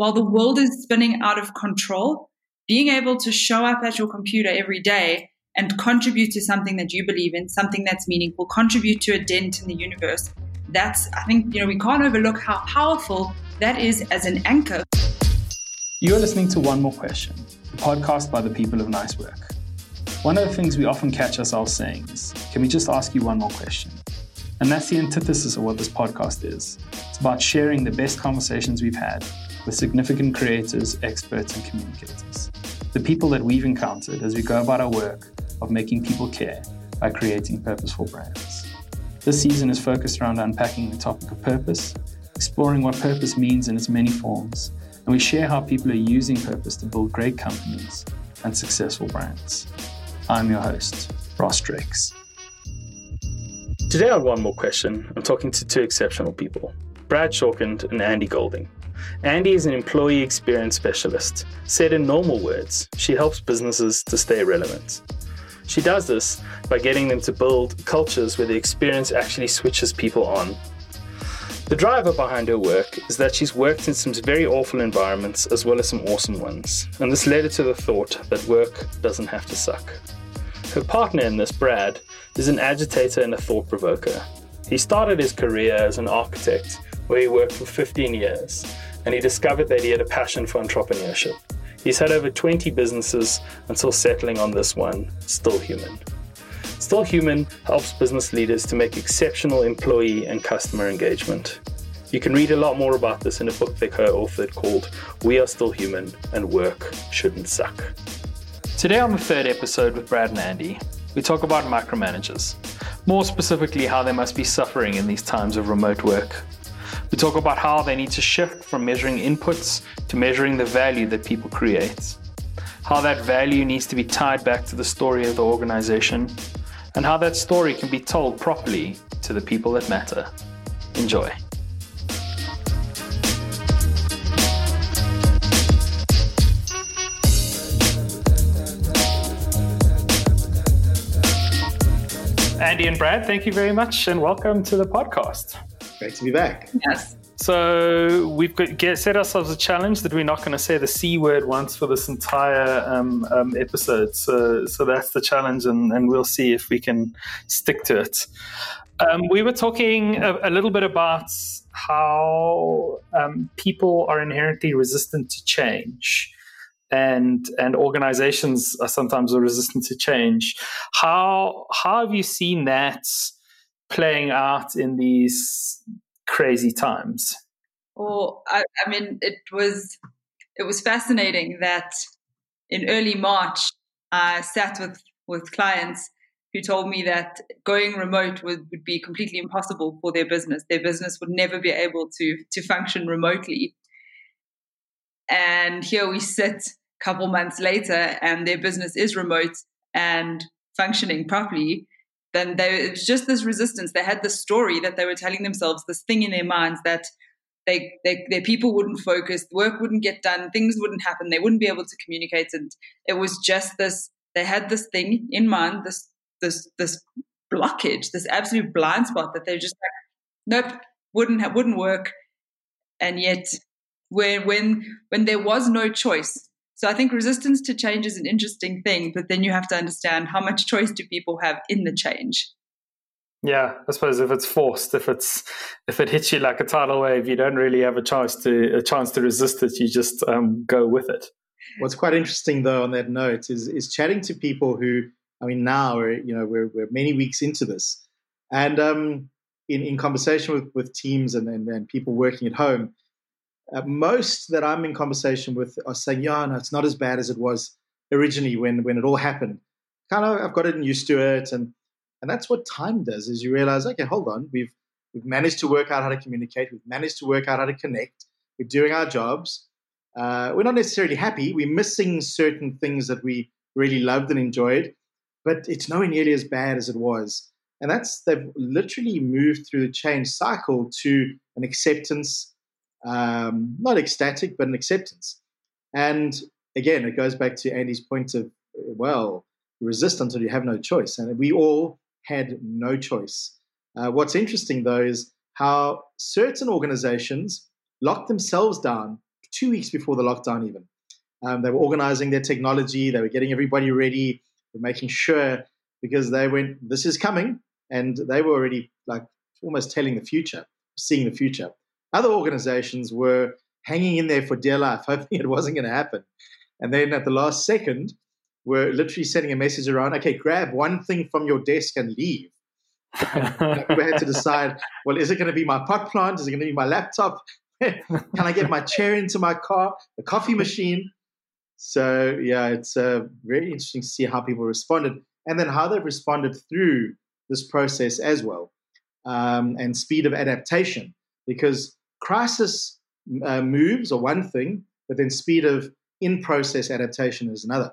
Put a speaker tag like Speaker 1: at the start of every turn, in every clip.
Speaker 1: while the world is spinning out of control, being able to show up at your computer every day and contribute to something that you believe in, something that's meaningful, contribute to a dent in the universe. That's, I think, you know, we can't overlook how powerful that is as an anchor.
Speaker 2: You're listening to One More Question, a podcast by the people of Nice Work. One of the things we often catch ourselves saying is, can we just ask you one more question? And that's the antithesis of what this podcast is. It's about sharing the best conversations we've had with significant creators, experts, and communicators. The people that we've encountered as we go about our work of making people care by creating purposeful brands. This season is focused around unpacking the topic of purpose, exploring what purpose means in its many forms, and we share how people are using purpose to build great companies and successful brands. I'm your host, Ross Drakes. Today on One More Question, I'm talking to two exceptional people, Brad Shorkend and Andy Golding. Andy is an employee experience specialist. Said in normal words, she helps businesses to stay relevant. She does this by getting them to build cultures where the experience actually switches people on. The driver behind her work is that she's worked in some very awful environments as well as some awesome ones, and this led her to the thought that work doesn't have to suck. Her partner in this, Brad, is an agitator and a thought provoker. He started his career as an architect, where he worked for 15 years, and he discovered that he had a passion for entrepreneurship. He's had over 20 businesses until settling on this one, Still Human. Still Human helps business leaders to make exceptional employee and customer engagement. You can read a lot more about this in a book they co authored called We Are Still Human and Work Shouldn't Suck. Today, on the third episode with Brad and Andy, we talk about micromanagers, more specifically, how they must be suffering in these times of remote work. We talk about how they need to shift from measuring inputs to measuring the value that people create, how that value needs to be tied back to the story of the organization, and how that story can be told properly to the people that matter. Enjoy. Andy and Brad, thank you very much and welcome to the podcast.
Speaker 3: Great to be back.
Speaker 1: Yes.
Speaker 2: So we've got, get, set ourselves a challenge that we're not going to say the c word once for this entire um, um, episode. So, so that's the challenge, and, and we'll see if we can stick to it. Um, we were talking a, a, little bit about how um, people are inherently resistant to change. And and organizations are sometimes resistant to change. How how have you seen that playing out in these crazy times?
Speaker 1: Well, I, I mean, it was it was fascinating that in early March, I sat with with clients who told me that going remote would, would be completely impossible for their business. Their business would never be able to to function remotely. And here we sit a couple months later, and their business is remote and functioning properly then there it was just this resistance. They had this story that they were telling themselves, this thing in their minds that they, they their people wouldn't focus, work wouldn't get done, things wouldn't happen, they wouldn't be able to communicate, and it was just this. They had this thing in mind, this this this blockage, this absolute blind spot that they're just like, nope, wouldn't wouldn't work, and yet when when when there was no choice so I think resistance to change is an interesting thing, but then you have to understand how much choice do people have in the change.
Speaker 2: Yeah, I suppose if it's forced, if it's if it hits you like a tidal wave, you don't really have a chance to a chance to resist it. You just um, go with it.
Speaker 3: What's quite interesting, though, on that note, is is chatting to people who, I mean, now we're you know we're, we're many weeks into this, and um, in in conversation with with teams and, and, and people working at home, uh, most that I'm in conversation with are saying, yeah, no, it's not as bad as it was originally when, when it all happened. Kind of, I've gotten used to it. And, and that's what time does is you realize, okay, hold on. We've, we've managed to work out how to communicate. We've managed to work out how to connect. We're doing our jobs. Uh, we're not necessarily happy. We're missing certain things that we really loved and enjoyed, but it's nowhere nearly as bad as it was. And that's, they've literally moved through the change cycle to an acceptance um, not ecstatic, but an acceptance. And again, it goes back to Andy's point of, well, resist until you have no choice. And we all had no choice. Uh, what's interesting, though, is how certain organizations locked themselves down two weeks before the lockdown, even. Um, they were organizing their technology, they were getting everybody ready, were making sure because they went, this is coming. And they were already like almost telling the future, seeing the future. Other organizations were hanging in there for dear life, hoping it wasn't going to happen. And then at the last second, were literally sending a message around, okay, grab one thing from your desk and leave. and we had to decide, well, is it going to be my pot plant? Is it going to be my laptop? Can I get my chair into my car, the coffee machine? So yeah, it's uh, very interesting to see how people responded, and then how they've responded through this process as well, um, and speed of adaptation. Because crisis uh, moves are one thing, but then speed of in-process adaptation is another.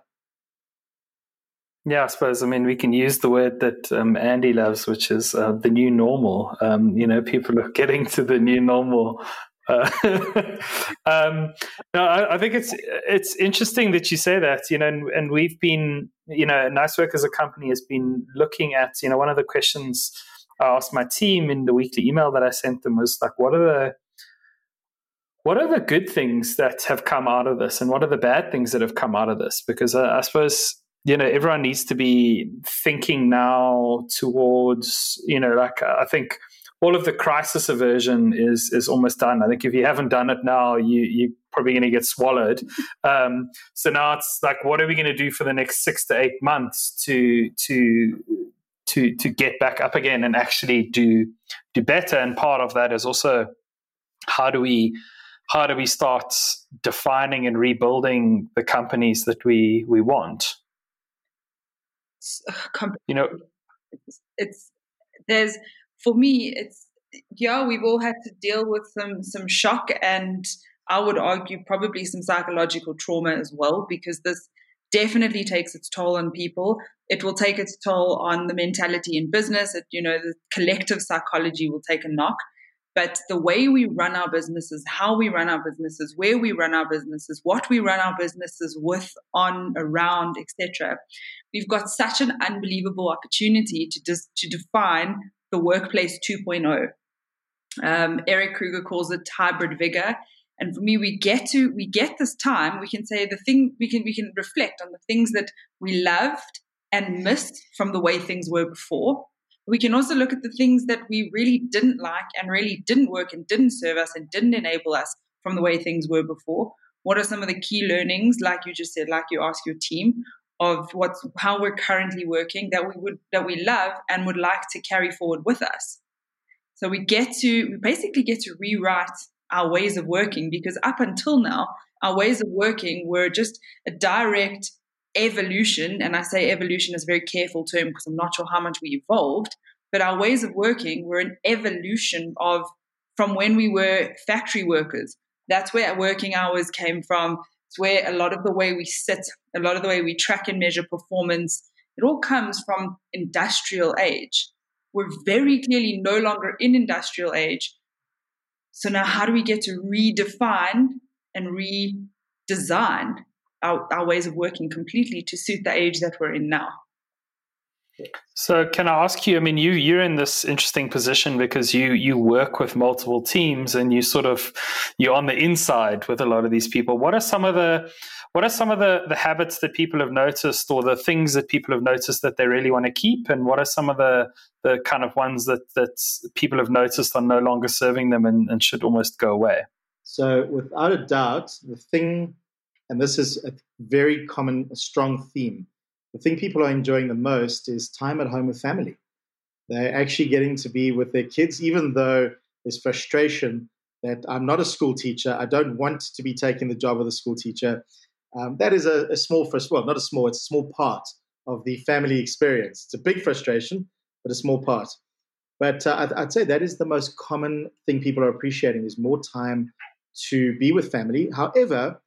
Speaker 2: Yeah, I suppose. I mean, we can use the word that um, Andy loves, which is uh, the new normal. Um, you know, people are getting to the new normal uh, um, no, I, I, think it's it's interesting that you say that. You know, and, and we've been, you know, Nice Work as a company has been looking at. You know, one of the questions I asked my team in the weekly email that I sent them was like, what are the what are the good things that have come out of this, and what are the bad things that have come out of this? Because I suppose you know everyone needs to be thinking now towards you know like I think all of the crisis aversion is is almost done. I think if you haven't done it now, you you're probably going to get swallowed. Um, so now it's like, what are we going to do for the next six to eight months to to to to get back up again and actually do do better? And part of that is also how do we how do we start defining and rebuilding the companies that we we want?
Speaker 1: Uh, you know, it's, it's there's for me, it's yeah, we've all had to deal with some some shock and I would argue probably some psychological trauma as well because this definitely takes its toll on people. It will take its toll on the mentality in business. It, you know, the collective psychology will take a knock. But the way we run our businesses, how we run our businesses, where we run our businesses, what we run our businesses with, on, around, etc., we've got such an unbelievable opportunity to just to define the workplace 2.0. Um, Eric Kruger calls it hybrid vigor. And for me, we get to we get this time. We can say the thing we can we can reflect on the things that we loved and missed from the way things were before. We can also look at the things that we really didn't like and really didn't work and didn't serve us and didn't enable us from the way things were before. What are some of the key learnings, like you just said, like you ask your team? of what's how we're currently working that we would that we love and would like to carry forward with us. So we get to we basically get to rewrite our ways of working because up until now our ways of working were just a direct evolution and I say evolution is a very careful term because I'm not sure how much we evolved but our ways of working were an evolution of from when we were factory workers that's where working hours came from it's where a lot of the way we sit, a lot of the way we track and measure performance, it all comes from industrial age. We're very clearly no longer in industrial age. So now how do we get to redefine and redesign our, our ways of working completely to suit the age that we're in now?
Speaker 2: So, can I ask you? I mean, you you're in this interesting position because you you work with multiple teams and you sort of you're on the inside with a lot of these people. What are some of the what are some of the, the habits that people have noticed or the things that people have noticed that they really want to keep and what are some of the the kind of ones that that people have noticed are no longer serving them and, and should almost go away
Speaker 3: so without a doubt the thing and this is a very common a strong theme the thing people are enjoying the most is time at home with family. They're actually getting to be with their kids, even though there's frustration that I'm not a school teacher. I don't want to be taking the job of a school teacher. Um, that is a, a small, frust- well, not a small, it's a small part of the family experience. It's a big frustration, but a small part. But uh, I'd, I'd, say that is the most common thing people are appreciating is more time to be with family. However,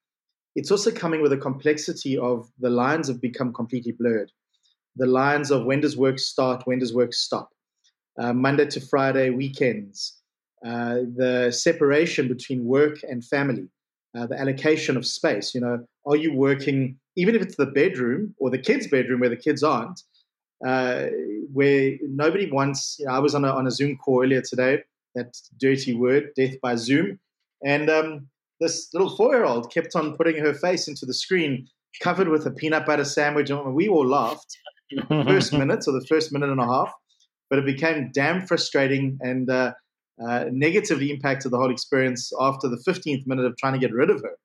Speaker 3: it's also coming with a complexity of the lines have become completely blurred. The lines of when does work start, when does work stop, uh, Monday to Friday, weekends, uh, the separation between work and family, uh, the allocation of space. You know, are you working, even if it's the bedroom or the kids' bedroom where the kids aren't, uh, where nobody wants, you know, I was on a, on a Zoom call earlier today, that dirty word, death by Zoom. And um, this little four year old kept on putting her face into the screen covered with a peanut butter sandwich. And we all laughed the first minute or the first minute and a half, but it became damn frustrating and uh, uh, negatively impacted the whole experience after the 15th minute of trying to get rid of her.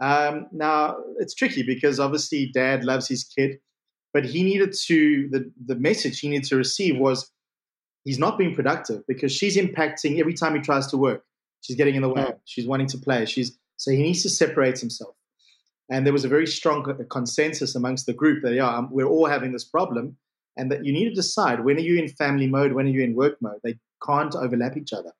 Speaker 3: Um, now, it's tricky because obviously dad loves his kid, but he needed to, the, the message he needed to receive was he's not being productive because she's impacting every time he tries to work. She's getting in the way. She's wanting to play. She's so he needs to separate himself. And there was a very strong consensus amongst the group that yeah, um, we're all having this problem, and that you need to decide when are you in family mode, when are you in work mode. They can't overlap each other.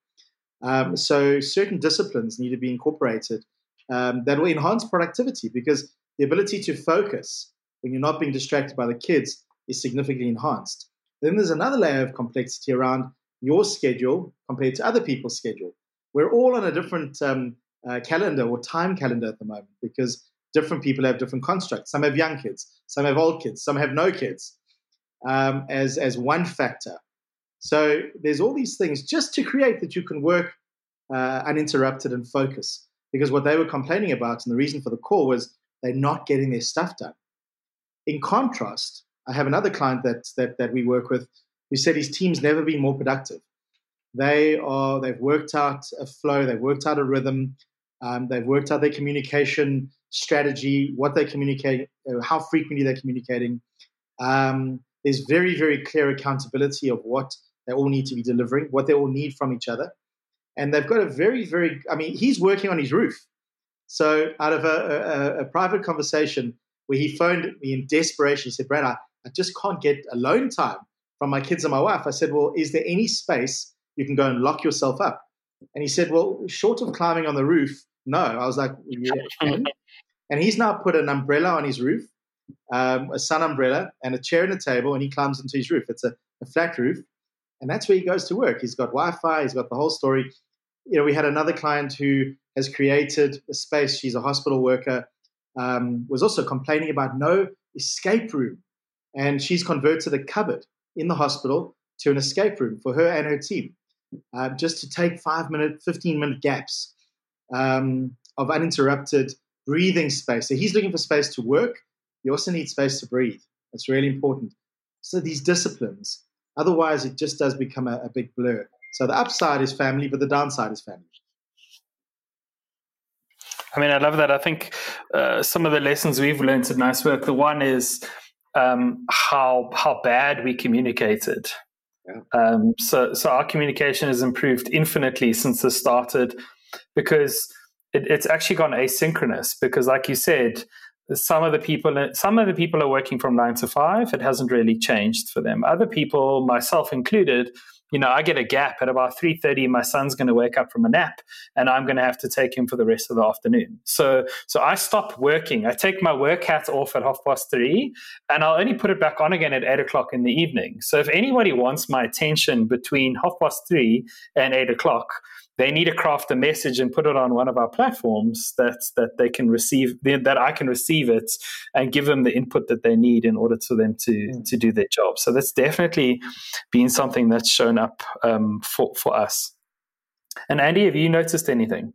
Speaker 3: Um, so certain disciplines need to be incorporated um, that will enhance productivity because the ability to focus when you're not being distracted by the kids is significantly enhanced. Then there's another layer of complexity around your schedule compared to other people's schedule. We're all on a different um, uh, calendar or time calendar at the moment because different people have different constructs. Some have young kids, some have old kids, some have no kids um, as, as one factor. So there's all these things just to create that you can work uh, uninterrupted and focus. Because what they were complaining about and the reason for the call was they're not getting their stuff done. In contrast, I have another client that, that, that we work with who said his team's never been more productive. They are they've worked out a flow, they've worked out a rhythm, um, they've worked out their communication strategy, what they communicate, uh, how frequently they're communicating. Um, there's very very clear accountability of what they all need to be delivering, what they all need from each other, and they've got a very very. I mean, he's working on his roof. So out of a, a, a private conversation where he phoned me in desperation, he said, "Brad, I, I just can't get alone time from my kids and my wife." I said, "Well, is there any space you can go and lock yourself up?" And he said, Well, short of climbing on the roof, no. I was like, Yeah. and he's now put an umbrella on his roof, um, a sun umbrella, and a chair and a table, and he climbs into his roof. It's a, a flat roof. And that's where he goes to work. He's got Wi Fi, he's got the whole story. You know, we had another client who has created a space. She's a hospital worker, um, was also complaining about no escape room. And she's converted a cupboard in the hospital to an escape room for her and her team uh, just to take five minute, 15 minute gaps um, of uninterrupted breathing space. So he's looking for space to work. You also need space to breathe. That's really important. So these disciplines, otherwise, it just does become a, a big blur. So the upside is family, but the downside is family.
Speaker 2: I mean, I love that. I think uh, some of the lessons we've learned at Nice Work, the one is um, how how bad we communicated um, so, so our communication has improved infinitely since this started because it, it's actually gone asynchronous. Because, like you said, some of the people some of the people are working from nine to five. It hasn't really changed for them. Other people, myself included, you know, I get a gap at about 3:30 my son's going to wake up from a nap and I'm going to have to take him for the rest of the afternoon. So so I stop working. I take my work hat off at half past 3 and I'll only put it back on again at 8 o'clock in the evening. So if anybody wants my attention between half past 3 and 8 o'clock, they need to craft a message and put it on one of our platforms that that they can receive that I can receive it and give them the input that they need in order for them to mm. to do their job. So that's definitely been something that's shown up um, for for us. And Andy, have you noticed anything?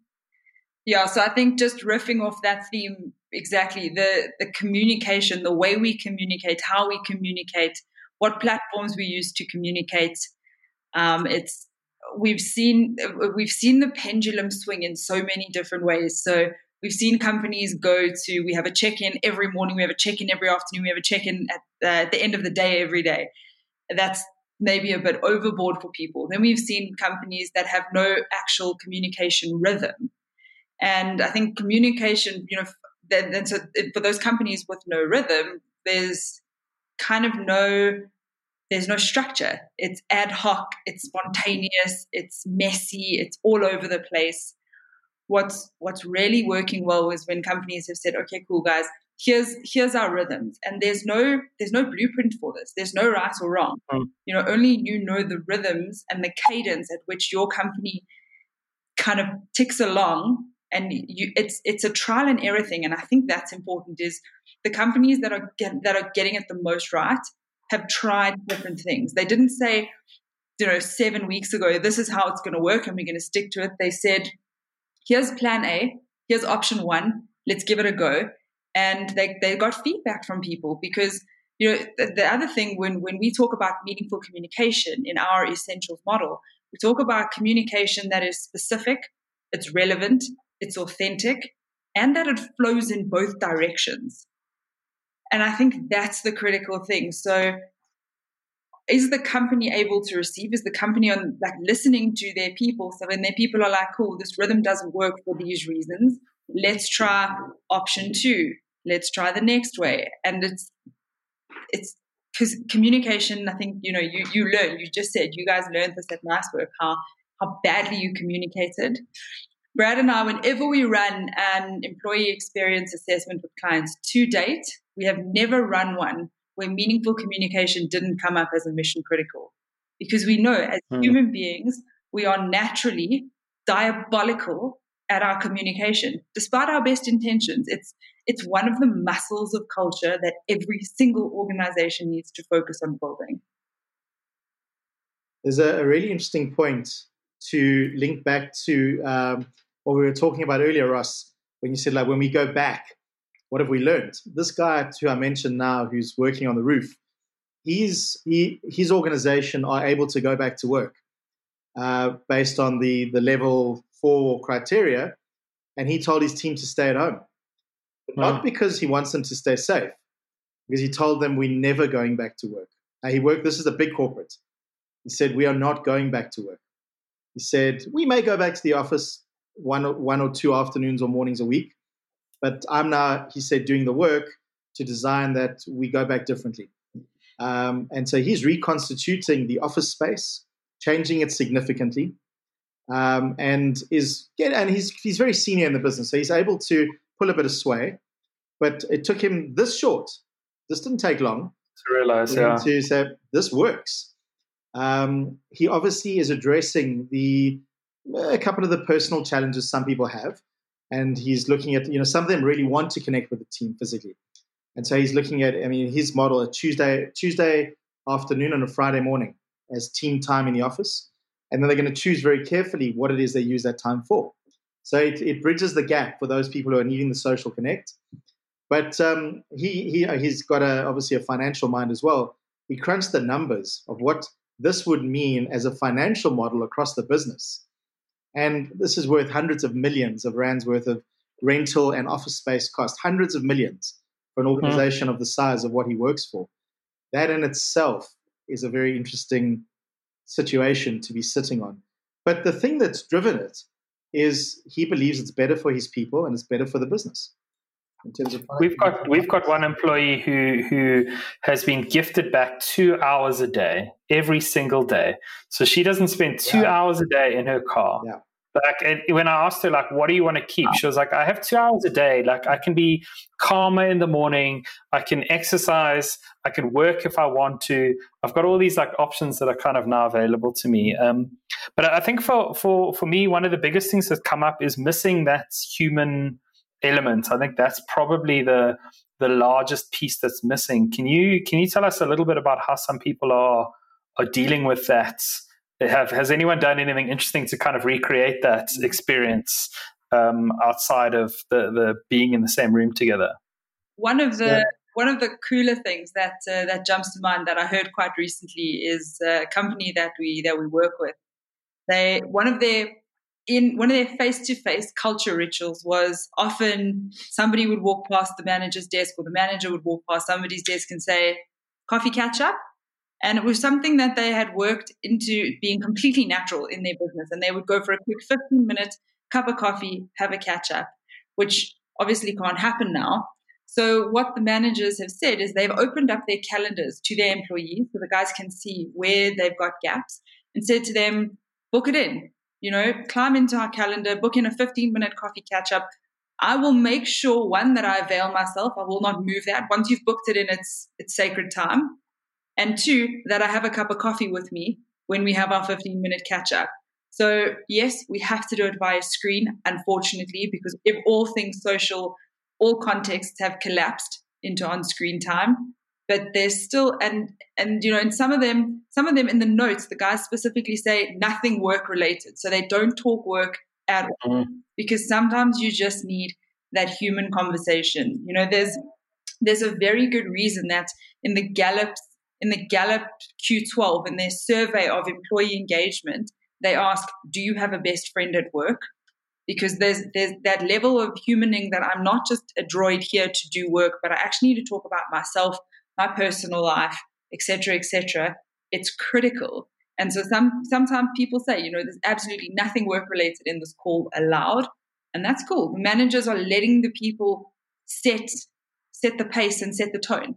Speaker 1: Yeah, so I think just riffing off that theme exactly the the communication, the way we communicate, how we communicate, what platforms we use to communicate. Um, it's we've seen we've seen the pendulum swing in so many different ways. So we've seen companies go to we have a check-in every morning, we have a check-in every afternoon, we have a check-in at, uh, at the end of the day every day. That's maybe a bit overboard for people. Then we've seen companies that have no actual communication rhythm. And I think communication, you know, then, then so for those companies with no rhythm, there's kind of no there's no structure. It's ad hoc, it's spontaneous, it's messy, it's all over the place. What's what's really working well is when companies have said, okay, cool guys, here's here's our rhythms. And there's no there's no blueprint for this. There's no right or wrong. Mm. You know, only you know the rhythms and the cadence at which your company kind of ticks along and you, it's it's a trial and error thing and i think that's important is the companies that are get, that are getting it the most right have tried different things. They didn't say, you know, seven weeks ago, this is how it's going to work and we're going to stick to it. They said, here's plan A. here's option one. Let's give it a go. And they, they got feedback from people because you know the, the other thing when when we talk about meaningful communication in our essentials model, we talk about communication that is specific, it's relevant, it's authentic, and that it flows in both directions. And I think that's the critical thing. So is the company able to receive? Is the company on like listening to their people? So when their people are like, cool, this rhythm doesn't work for these reasons, let's try option two. Let's try the next way. And it's it's because communication, I think, you know, you you learn, you just said, you guys learned this at Nice Work, how how badly you communicated. Brad and I, whenever we run an employee experience assessment with clients to date, we have never run one where meaningful communication didn't come up as a mission critical. Because we know as hmm. human beings, we are naturally diabolical at our communication, despite our best intentions. It's it's one of the muscles of culture that every single organization needs to focus on building.
Speaker 3: There's a, a really interesting point to link back to um, what we were talking about earlier, Ross, when you said like when we go back, what have we learned? This guy who I mentioned now, who's working on the roof, he's he his organization are able to go back to work uh, based on the the level four criteria, and he told his team to stay at home, not because he wants them to stay safe, because he told them we're never going back to work. Now he worked. This is a big corporate. He said we are not going back to work. He said we may go back to the office one one or two afternoons or mornings a week, but I'm now, he said, doing the work to design that we go back differently. Um, and so he's reconstituting the office space, changing it significantly, um, and is and he's he's very senior in the business, so he's able to pull a bit of sway. But it took him this short. This didn't take long
Speaker 2: to realize, yeah,
Speaker 3: to say this works. Um, he obviously is addressing the a couple of the personal challenges some people have, and he's looking at you know some of them really want to connect with the team physically, and so he's looking at I mean his model a Tuesday Tuesday afternoon and a Friday morning as team time in the office, and then they're going to choose very carefully what it is they use that time for. So it, it bridges the gap for those people who are needing the social connect. But um, he, he he's got a, obviously a financial mind as well. He crunched the numbers of what this would mean as a financial model across the business. And this is worth hundreds of millions of rands worth of rental and office space cost, hundreds of millions for an hmm. organization mm. of the size of what he works for. That in itself is a very interesting situation to be sitting on. But the thing that's driven it is he believes it's better for his people and it's better for the business.
Speaker 2: We've got we've got one employee who who has been gifted back two hours a day every single day. So she doesn't spend two yeah. hours a day in her car.
Speaker 3: Yeah.
Speaker 2: Like when I asked her, like, what do you want to keep? She was like, I have two hours a day. Like, I can be calmer in the morning. I can exercise. I can work if I want to. I've got all these like options that are kind of now available to me. Um, but I think for for for me, one of the biggest things that come up is missing that human element. I think that's probably the the largest piece that's missing. Can you can you tell us a little bit about how some people are are dealing with that? Have has anyone done anything interesting to kind of recreate that experience um, outside of the the being in the same room together?
Speaker 1: One of the yeah. one of the cooler things that uh, that jumps to mind that I heard quite recently is a company that we that we work with. They one of their in one of their face-to-face culture rituals was often somebody would walk past the manager's desk or the manager would walk past somebody's desk and say coffee catch up? And it was something that they had worked into being completely natural in their business. And they would go for a quick 15 minute cup of coffee have a catch up which obviously can't happen now. So what the managers have said is they've opened up their calendars to their employees so the guys can see where they've got gaps and said to them book it in you know, climb into our calendar, book in a 15 minute coffee catch up. I will make sure one that I avail myself. I will not move that. Once you've booked it in, it's it's sacred time. And two, that I have a cup of coffee with me when we have our 15 minute catch up. So yes, we have to do it via screen, unfortunately, because if all things social, all contexts have collapsed into on-screen time but there's still and and you know in some of them some of them in the notes the guys specifically say nothing work related so they don't talk work at all. Mm. Because sometimes you just need that human conversation. You know, there's there's a very good reason that in the Gallup in the Gallup Q12 in their survey of employee engagement, they ask, "Do you have a best friend at work?" Because there's there's that level of humaning that I'm not just a droid here to do work, but I actually need to talk about myself, my personal life, etc., etc. It's critical. And so some sometimes people say, you know, there's absolutely nothing work related in this call allowed, and that's cool. The managers are letting the people set set the pace and set the tone.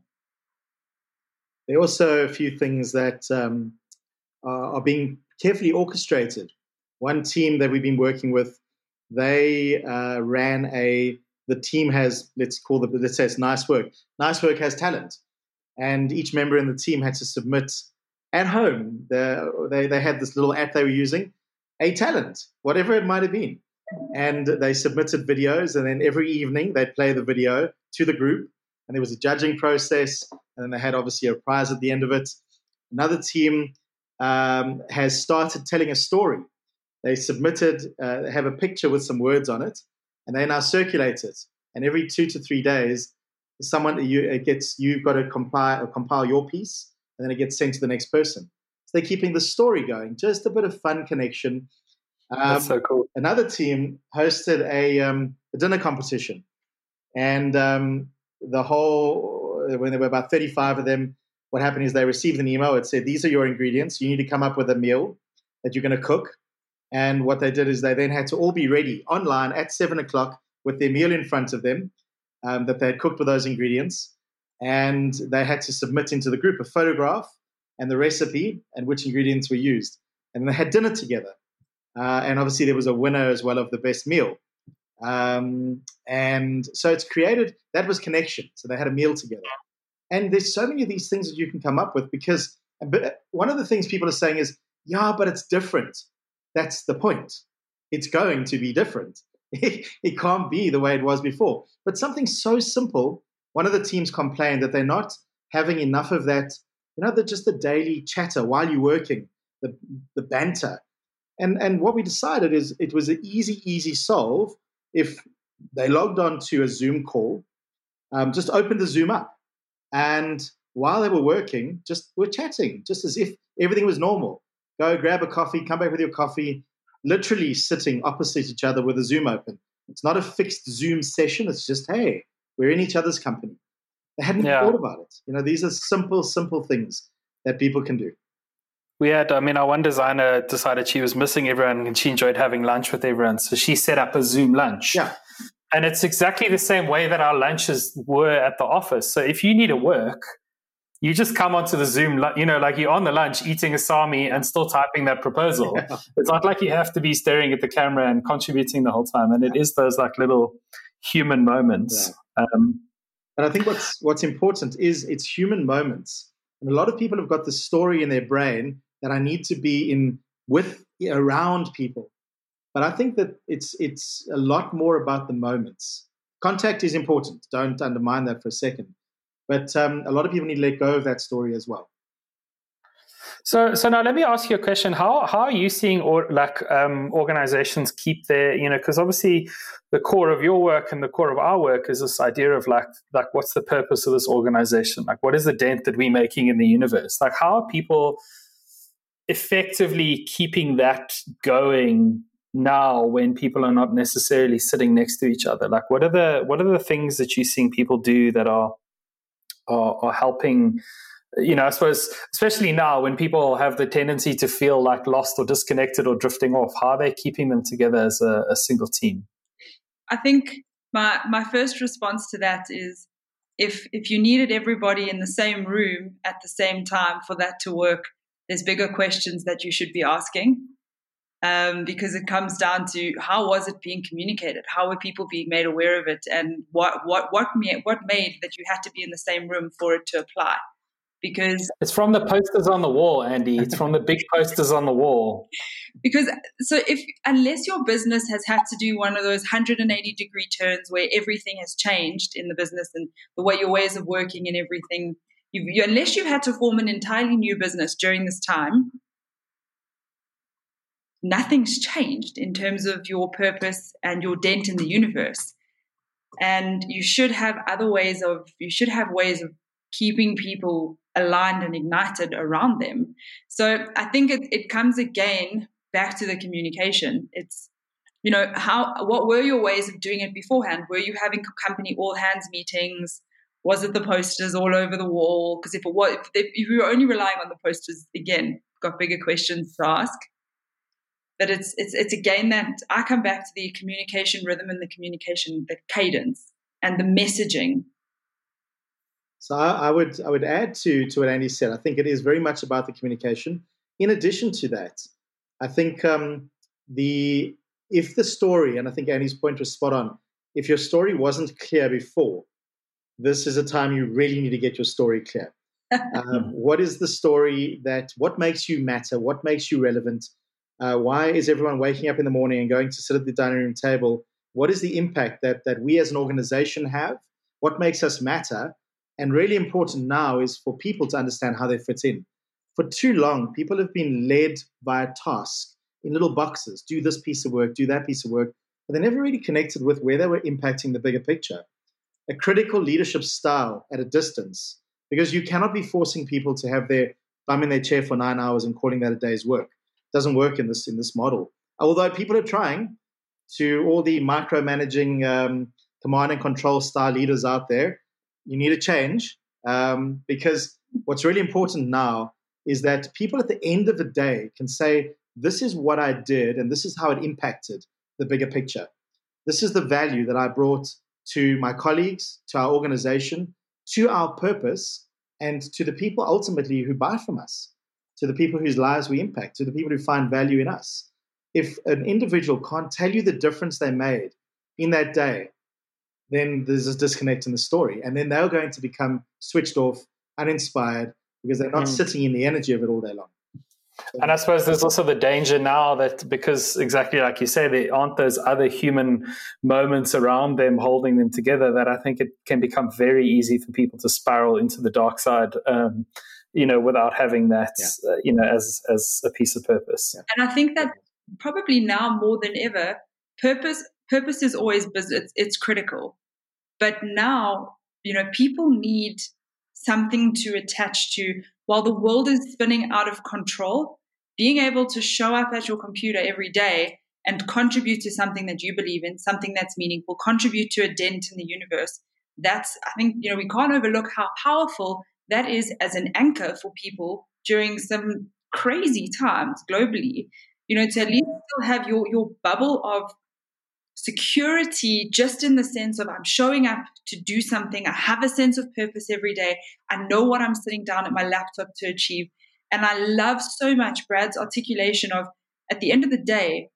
Speaker 3: There are also a few things that um, are, being carefully orchestrated. One team that we've been working with, they uh, ran a. The team has let's call the let's say it's nice work. Nice work has talent, and each member in the team had to submit at home. The, they they had this little app they were using, a talent, whatever it might have been, and they submitted videos, and then every evening they'd play the video to the group, and there was a judging process, and then they had obviously a prize at the end of it. Another team um, has started telling a story. They submitted, uh, have a picture with some words on it, and they now circulate it. And every two to three days, someone you it gets you've got to compile or compile your piece, and then it gets sent to the next person. So they're keeping the story going. Just a bit of fun connection.
Speaker 2: Um, That's so cool.
Speaker 3: Another team hosted a, um, a dinner competition, and um, the whole when there were about 35 of them what happened is they received an email it said these are your ingredients you need to come up with a meal that you're going to cook and what they did is they then had to all be ready online at 7 o'clock with their meal in front of them um, that they had cooked with those ingredients and they had to submit into the group a photograph and the recipe and which ingredients were used and they had dinner together uh, and obviously there was a winner as well of the best meal um, and so it's created that was connection. So they had a meal together. And there's so many of these things that you can come up with because but one of the things people are saying is, yeah, but it's different. That's the point. It's going to be different. It, can't be the way it was before. But something so simple, one of the teams complained that they're not having enough of that, you know, the, just the daily chatter while you're working, the, the banter. And, and what we decided is it was an easy, easy solve if they logged on to a Zoom call, um, just opened the Zoom up, and while they were working, just were chatting, just as if everything was normal. Go grab a coffee, come back with your coffee, literally sitting opposite each other with a Zoom open. It's not a fixed Zoom session. It's just, hey, we're in each other's company. They hadn't yeah. thought about it. You know, these are simple, simple things that people can do
Speaker 2: we had, I mean, our one designer decided she was missing everyone and she enjoyed having lunch with everyone. So she set up a Zoom lunch.
Speaker 3: Yeah.
Speaker 2: And it's exactly the same way that our lunches were at the office. So if you need to work, you just come onto the Zoom, you know, like you're on the lunch eating a sami and still typing that proposal. Yeah. It's not like you have to be staring at the camera and contributing the whole time. And it is those like little human moments. Yeah. Um,
Speaker 3: and I think what's what's important is it's human moments. And a lot of people have got the story in their brain that I need to be in with around people. But I think that it's it's a lot more about the moments. Contact is important. Don't undermine that for a second. But um, a lot of people need to let go of that story as well.
Speaker 2: So, so now let me ask you a question. How how are you seeing or like um, organizations keep their you know because obviously the core of your work and the core of our work is this idea of like like what's the purpose of this organization? Like what is the dent that we're making in the universe? Like how are people effectively keeping that going now when people are not necessarily sitting next to each other like what are the what are the things that you're seeing people do that are are, are helping you know i suppose especially now when people have the tendency to feel like lost or disconnected or drifting off how are they keeping them together as a, a single team?
Speaker 1: I think my my first response to that is if if you needed everybody in the same room at the same time for that to work there's bigger questions that you should be asking um, because it comes down to how was it being communicated? How were people being made aware of it? And what what what made, what made that you had to be in the same room for it to apply? Because
Speaker 2: it's from the posters on the wall andy. It's from the big posters on the wall.
Speaker 1: Because so if unless your business has had to do one of those 180 degree turns where everything has changed in the business and the way your ways of working and everything you, unless you've had to form an entirely new business during this time, nothing's changed in terms of your purpose and your dent in the universe. And you should have other ways of, you should have ways of keeping people aligned and ignited around them. So I think it, it comes again back to the communication. It's, you know, how, what were your ways of doing it beforehand? Were you having company all hands meetings? Was it the posters all over the wall? Because if it was, if, if you were only relying on the posters, again, got bigger questions to ask. But it's it's it's again that I come back to the communication rhythm and the communication, the cadence and the messaging.
Speaker 3: So I, would I would add to to what Andy said. I think it is very much about the communication. In addition to that, I think um, the if the story, and I think Andy's point was spot on, if your story wasn't clear before, this is a time you really need to get your story clear. um, what is the story that what makes you matter? What makes you relevant? Uh, why is everyone waking up in the morning and going to sit at the dining room table? What is the impact that that we as an organization have? What makes us matter? And really important now is for people to understand how they fit in. For too long, people have been led by a task in little boxes do this piece of work, do that piece of work, but they never really connected with where they were impacting the bigger picture. A critical leadership style at a distance, because you cannot be forcing people to have their bum in their chair for nine hours and calling that a day's work doesn't work in this in this model. Although people are trying to all the micromanaging um, command and control style leaders out there, you need a change um, because what's really important now is that people at the end of the day can say, "This is what I did, and this is how it impacted the bigger picture. This is the value that I brought to my colleagues, to our organization, to our purpose, and to the people ultimately who buy from us." To the people whose lives we impact, to the people who find value in us. If an individual can't tell you the difference they made in that day, then there's a disconnect in the story. And then they're going to become switched off, uninspired, because they're not mm. sitting in the energy of it all day long.
Speaker 2: And I suppose there's also the danger now that because exactly like you say, there aren't those other human moments around them holding them together that I think it can become very easy for people to spiral into the dark side. Um, you know, without having that, yeah. uh, you know, as as a piece of purpose.
Speaker 1: Yeah. And I think that probably now more than ever, purpose purpose is always business. It's critical, but now you know people need something to attach to while the world is spinning out of control. Being able to show up at your computer every day and contribute to something that you believe in, something that's meaningful, contribute to a dent in the universe. That's, I think, you know, we can't overlook how powerful that is as an anchor for people during some crazy times globally. You know, to at least still have your, your bubble of security just in the sense of I'm showing up to do something. I have a sense of purpose every day. I know what I'm sitting down at my laptop to achieve. And I love so much Brad's articulation of at the end of the day,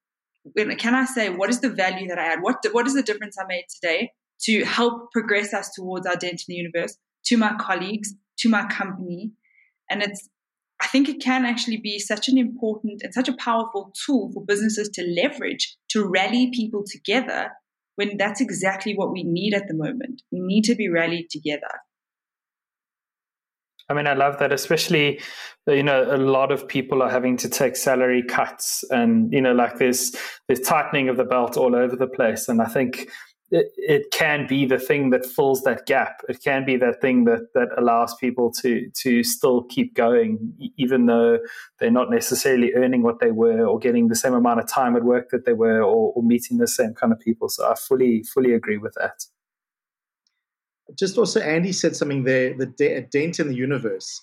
Speaker 1: can I say what is the value that I add? What what is the difference I made today to help progress us towards our dent in the universe to my colleagues, to my company. And it's, I think it can actually be such an important and such a powerful tool for businesses to leverage to rally people together when that's exactly what we need at the moment. We need to be rallied together.
Speaker 2: I mean, I love that, especially, you know, a lot of people are having to take salary cuts and, you know, like there's, there's tightening of the belt all over the place. And I think it, it can be the thing that fills that gap. It can be that thing that that allows people to to still keep going, even though they're not necessarily earning what they were or getting the same amount of time at work that they were, or, or meeting the same kind of people. So I fully fully agree with that.
Speaker 3: Just also, Andy said something there: the de- dent in the universe,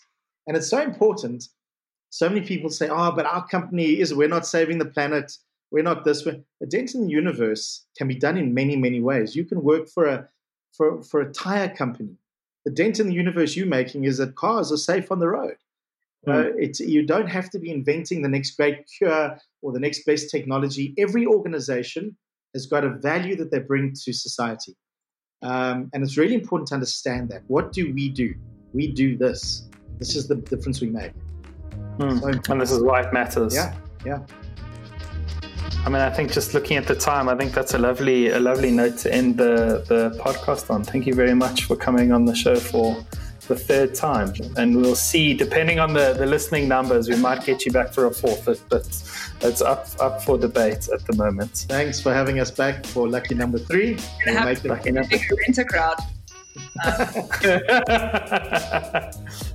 Speaker 3: and it's so important. So many people say, "Oh, but our company is we're not saving the planet." We're not this way. A dent in the universe can be done in many, many ways. You can work for a for, for a tire company. The dent in the universe you're making is that cars are safe on the road. Mm. Uh, it's, you don't have to be inventing the next great cure or the next best technology. Every organization has got a value that they bring to society. Um, and it's really important to understand that. What do we do? We do this. This is the difference we make.
Speaker 2: Mm. So, and this is why it matters.
Speaker 3: Yeah, yeah.
Speaker 2: I mean, I think just looking at the time, I think that's a lovely, a lovely note to end the the podcast on. Thank you very much for coming on the show for the third time. And we'll see, depending on the, the listening numbers, we might get you back for a fourth, but, but it's up up for debate at the moment.
Speaker 3: Thanks for having us back for lucky number three.
Speaker 1: We'll have to lucky number rent a crowd.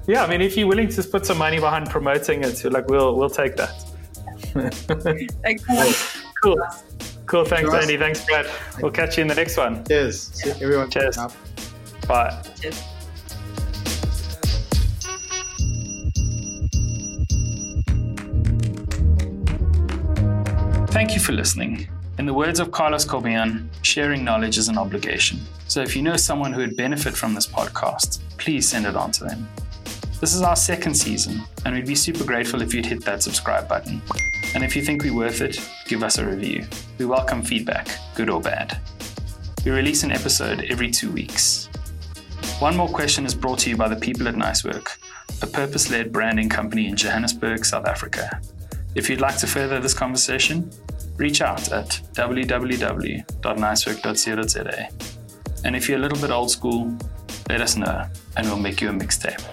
Speaker 2: yeah, I mean, if you're willing to put some money behind promoting it, like we'll we'll take that.
Speaker 1: Thanks.
Speaker 2: cool. Cool. Thanks, Andy. Thanks, Brad. We'll catch you in the next one.
Speaker 3: Cheers. Everyone.
Speaker 2: Cheers. Bye.
Speaker 1: Cheers.
Speaker 2: Thank you for listening. In the words of Carlos Corbian, sharing knowledge is an obligation. So if you know someone who would benefit from this podcast, please send it on to them. This is our second season, and we'd be super grateful if you'd hit that subscribe button. And if you think we're worth it, give us a review. We welcome feedback, good or bad. We release an episode every two weeks. One More Question is brought to you by the people at Nicework, a purpose led branding company in Johannesburg, South Africa. If you'd like to further this conversation, reach out at www.nicework.co.za. And if you're a little bit old school, let us know and we'll make you a mixtape.